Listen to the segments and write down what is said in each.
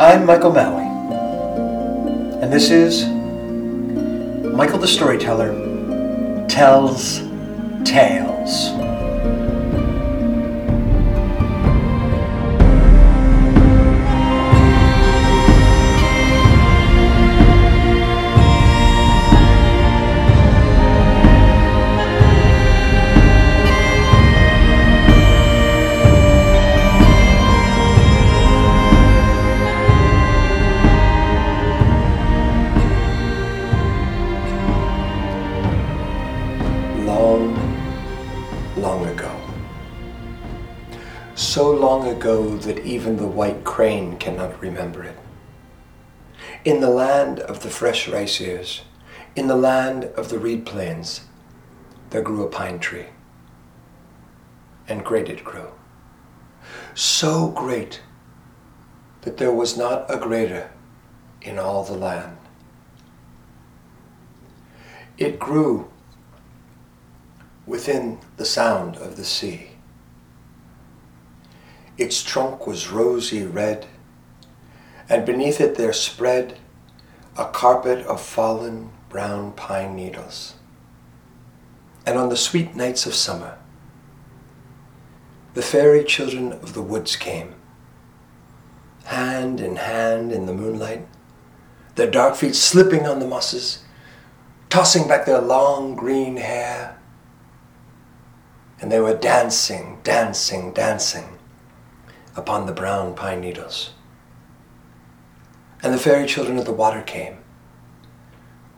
I'm Michael Maui, and this is Michael the Storyteller Tells Tales. Ago that even the white crane cannot remember it. In the land of the fresh rice ears, in the land of the reed plains, there grew a pine tree. And great it grew. So great that there was not a greater in all the land. It grew within the sound of the sea. Its trunk was rosy red, and beneath it there spread a carpet of fallen brown pine needles. And on the sweet nights of summer, the fairy children of the woods came, hand in hand in the moonlight, their dark feet slipping on the mosses, tossing back their long green hair and they were dancing, dancing, dancing upon the brown pine needles. And the fairy children of the water came,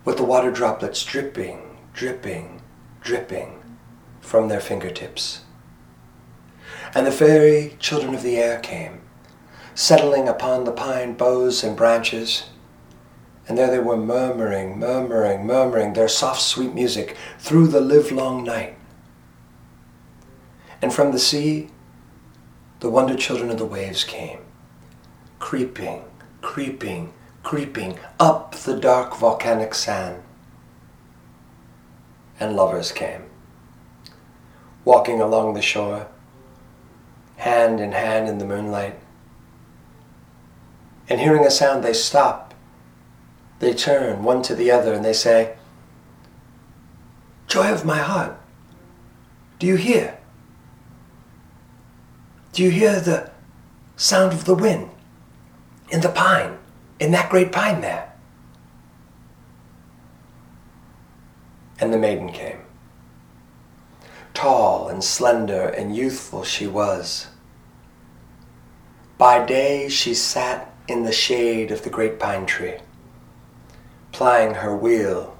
with the water droplets dripping, dripping, dripping from their fingertips. And the fairy children of the air came, settling upon the pine boughs and branches, and there they were murmuring, murmuring, murmuring their soft, sweet music through the livelong night. And from the sea, the wonder children of the waves came, creeping, creeping, creeping up the dark volcanic sand. And lovers came, walking along the shore, hand in hand in the moonlight. And hearing a sound, they stop. They turn one to the other and they say, Joy of my heart, do you hear? Do you hear the sound of the wind in the pine, in that great pine there? And the maiden came. Tall and slender and youthful she was. By day she sat in the shade of the great pine tree, plying her wheel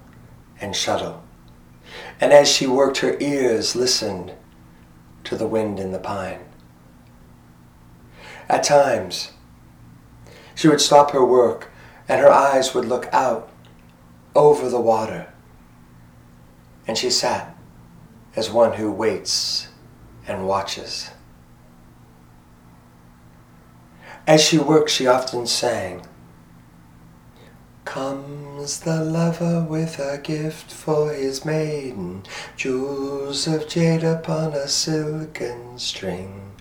and shuttle. And as she worked, her ears listened to the wind in the pine. At times, she would stop her work and her eyes would look out over the water. And she sat as one who waits and watches. As she worked, she often sang, Comes the lover with a gift for his maiden, jewels of jade upon a silken string.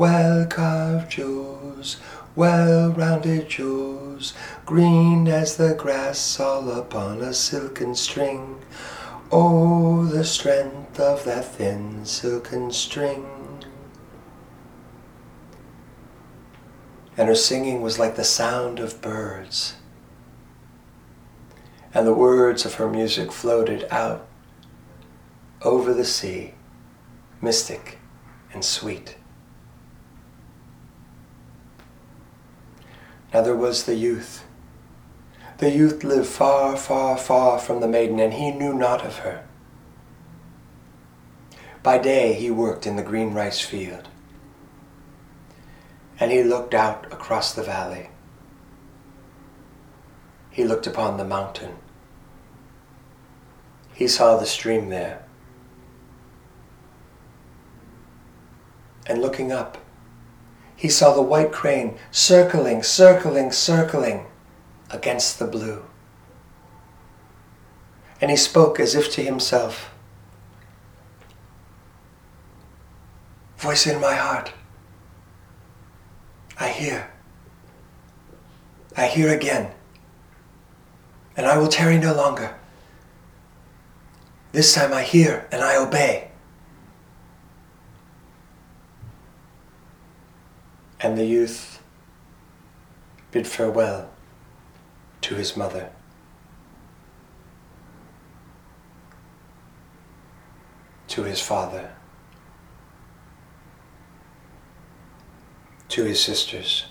Well carved jewels, well rounded jewels, green as the grass all upon a silken string. Oh, the strength of that thin silken string. And her singing was like the sound of birds. And the words of her music floated out over the sea, mystic and sweet. Now there was the youth. The youth lived far, far, far from the maiden, and he knew not of her. By day he worked in the green rice field, and he looked out across the valley. He looked upon the mountain. He saw the stream there. And looking up, he saw the white crane circling, circling, circling against the blue. And he spoke as if to himself Voice in my heart, I hear. I hear again, and I will tarry no longer. This time I hear and I obey. And the youth bid farewell to his mother. To his father. To his sisters.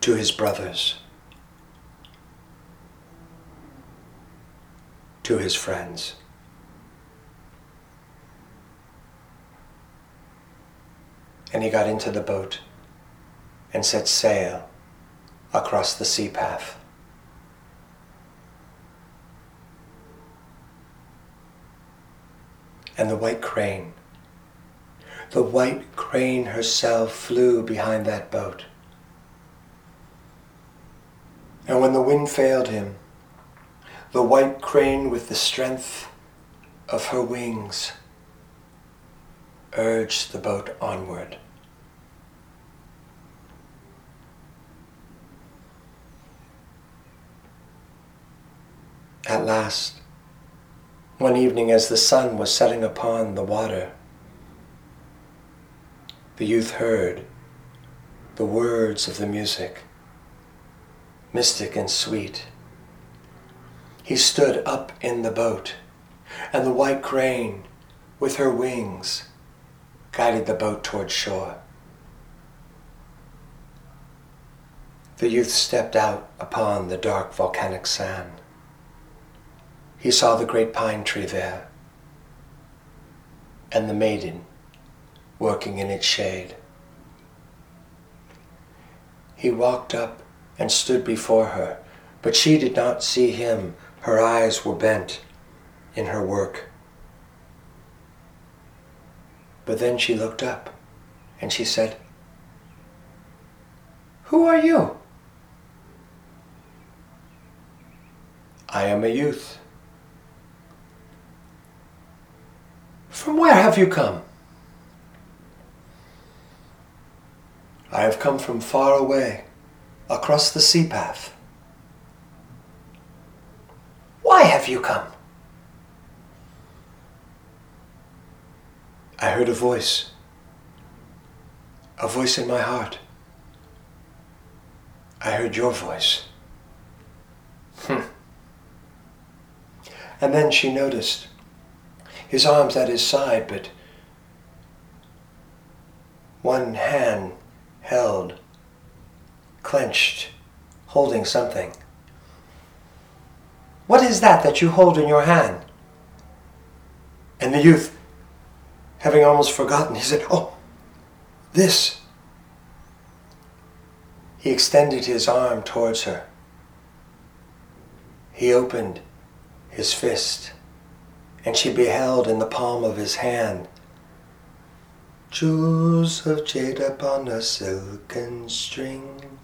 To his brothers. To his friends. And he got into the boat and set sail across the sea path. And the white crane, the white crane herself flew behind that boat. And when the wind failed him, the white crane with the strength of her wings urged the boat onward. At last, one evening as the sun was setting upon the water, the youth heard the words of the music, mystic and sweet. He stood up in the boat, and the white crane, with her wings, guided the boat toward shore. The youth stepped out upon the dark volcanic sand. He saw the great pine tree there and the maiden working in its shade. He walked up and stood before her, but she did not see him. Her eyes were bent in her work. But then she looked up and she said, Who are you? I am a youth. From where have you come? I have come from far away, across the sea path. Why have you come? I heard a voice, a voice in my heart. I heard your voice. And then she noticed his arms at his side, but one hand held, clenched, holding something. What is that that you hold in your hand? And the youth, having almost forgotten, he said, Oh, this. He extended his arm towards her. He opened his fist and she beheld in the palm of his hand jewels of jade upon a silken string,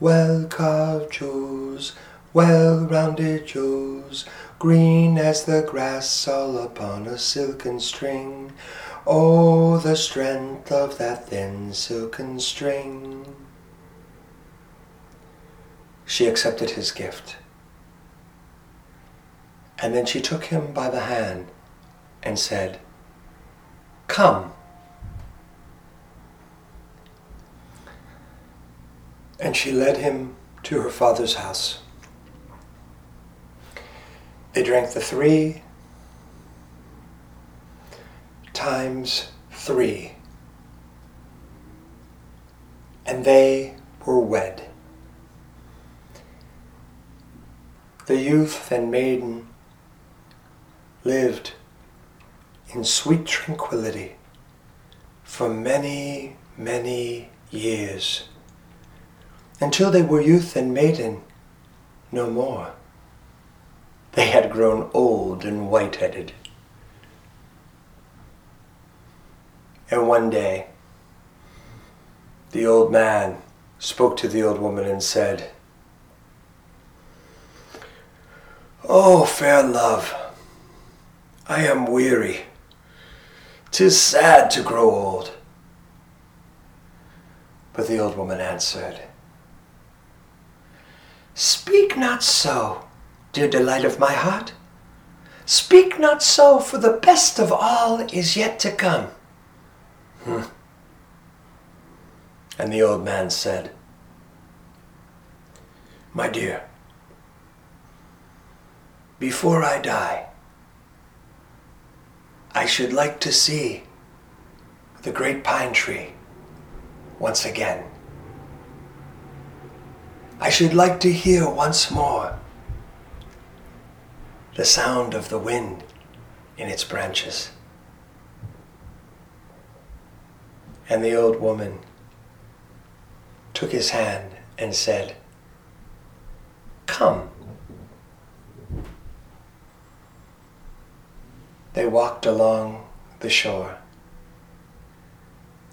well carved jewels, well rounded jewels, green as the grass all upon a silken string. Oh, the strength of that thin silken string. She accepted his gift. And then she took him by the hand and said, Come. And she led him to her father's house. They drank the three times three, and they were wed. The youth and maiden lived in sweet tranquility for many, many years until they were youth and maiden no more. They had grown old and white headed. And one day, the old man spoke to the old woman and said, Oh, fair love, I am weary. Tis sad to grow old. But the old woman answered, Speak not so, dear delight of my heart. Speak not so, for the best of all is yet to come. Hmm. And the old man said, My dear, before I die, I should like to see the great pine tree once again. I should like to hear once more the sound of the wind in its branches. And the old woman took his hand and said, Come. Walked along the shore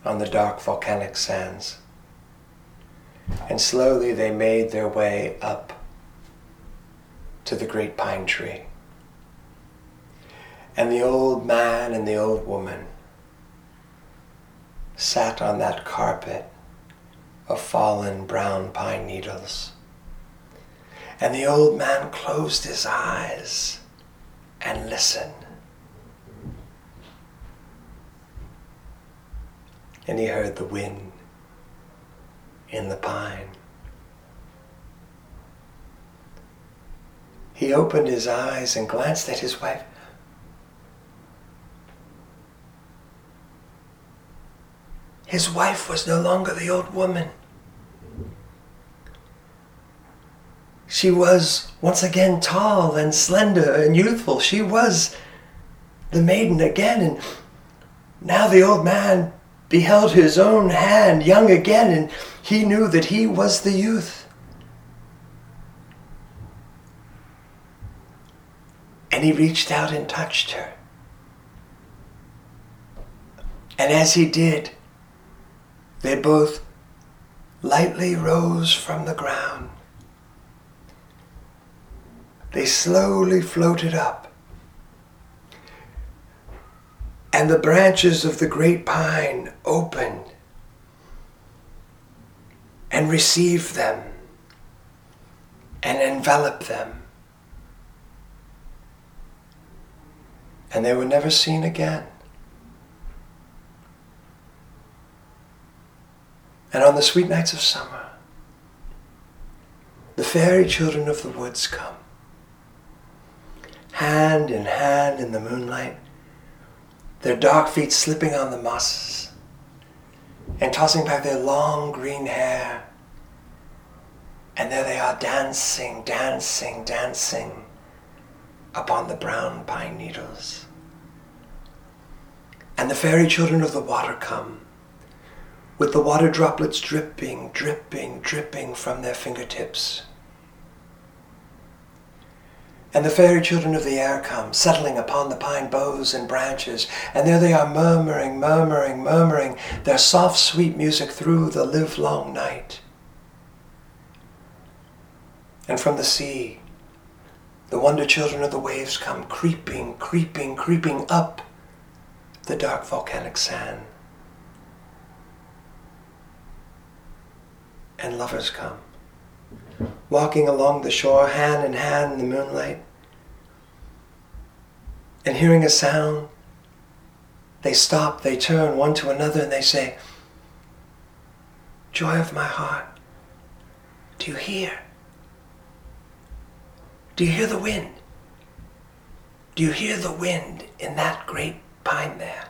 on the dark volcanic sands. And slowly they made their way up to the great pine tree. And the old man and the old woman sat on that carpet of fallen brown pine needles. And the old man closed his eyes and listened. And he heard the wind in the pine. He opened his eyes and glanced at his wife. His wife was no longer the old woman. She was once again tall and slender and youthful. She was the maiden again, and now the old man beheld his own hand young again, and he knew that he was the youth. And he reached out and touched her. And as he did, they both lightly rose from the ground. They slowly floated up and the branches of the great pine opened and received them and enveloped them. And they were never seen again. And on the sweet nights of summer, the fairy children of the woods come, hand in hand in the moonlight, their dark feet slipping on the mosses and tossing back their long green hair. And there they are dancing, dancing, dancing upon the brown pine needles. And the fairy children of the water come, with the water droplets dripping, dripping, dripping from their fingertips. And the fairy children of the air come, settling upon the pine boughs and branches, and there they are murmuring, murmuring, murmuring their soft, sweet music through the livelong night. And from the sea, the wonder children of the waves come creeping, creeping, creeping up the dark volcanic sand. And lovers come walking along the shore hand in hand in the moonlight. And hearing a sound, they stop, they turn one to another, and they say, Joy of my heart, do you hear? Do you hear the wind? Do you hear the wind in that great pine there?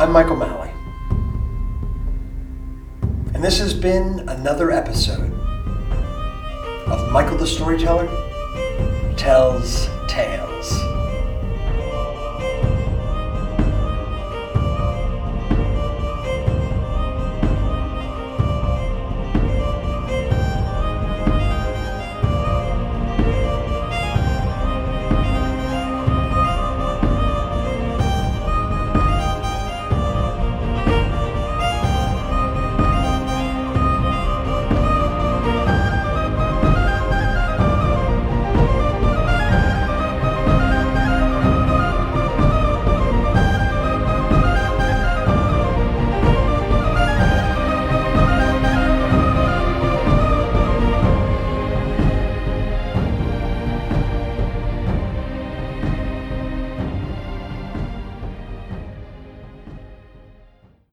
I'm Michael Malley. And this has been another episode of Michael the Storyteller Tells Tales.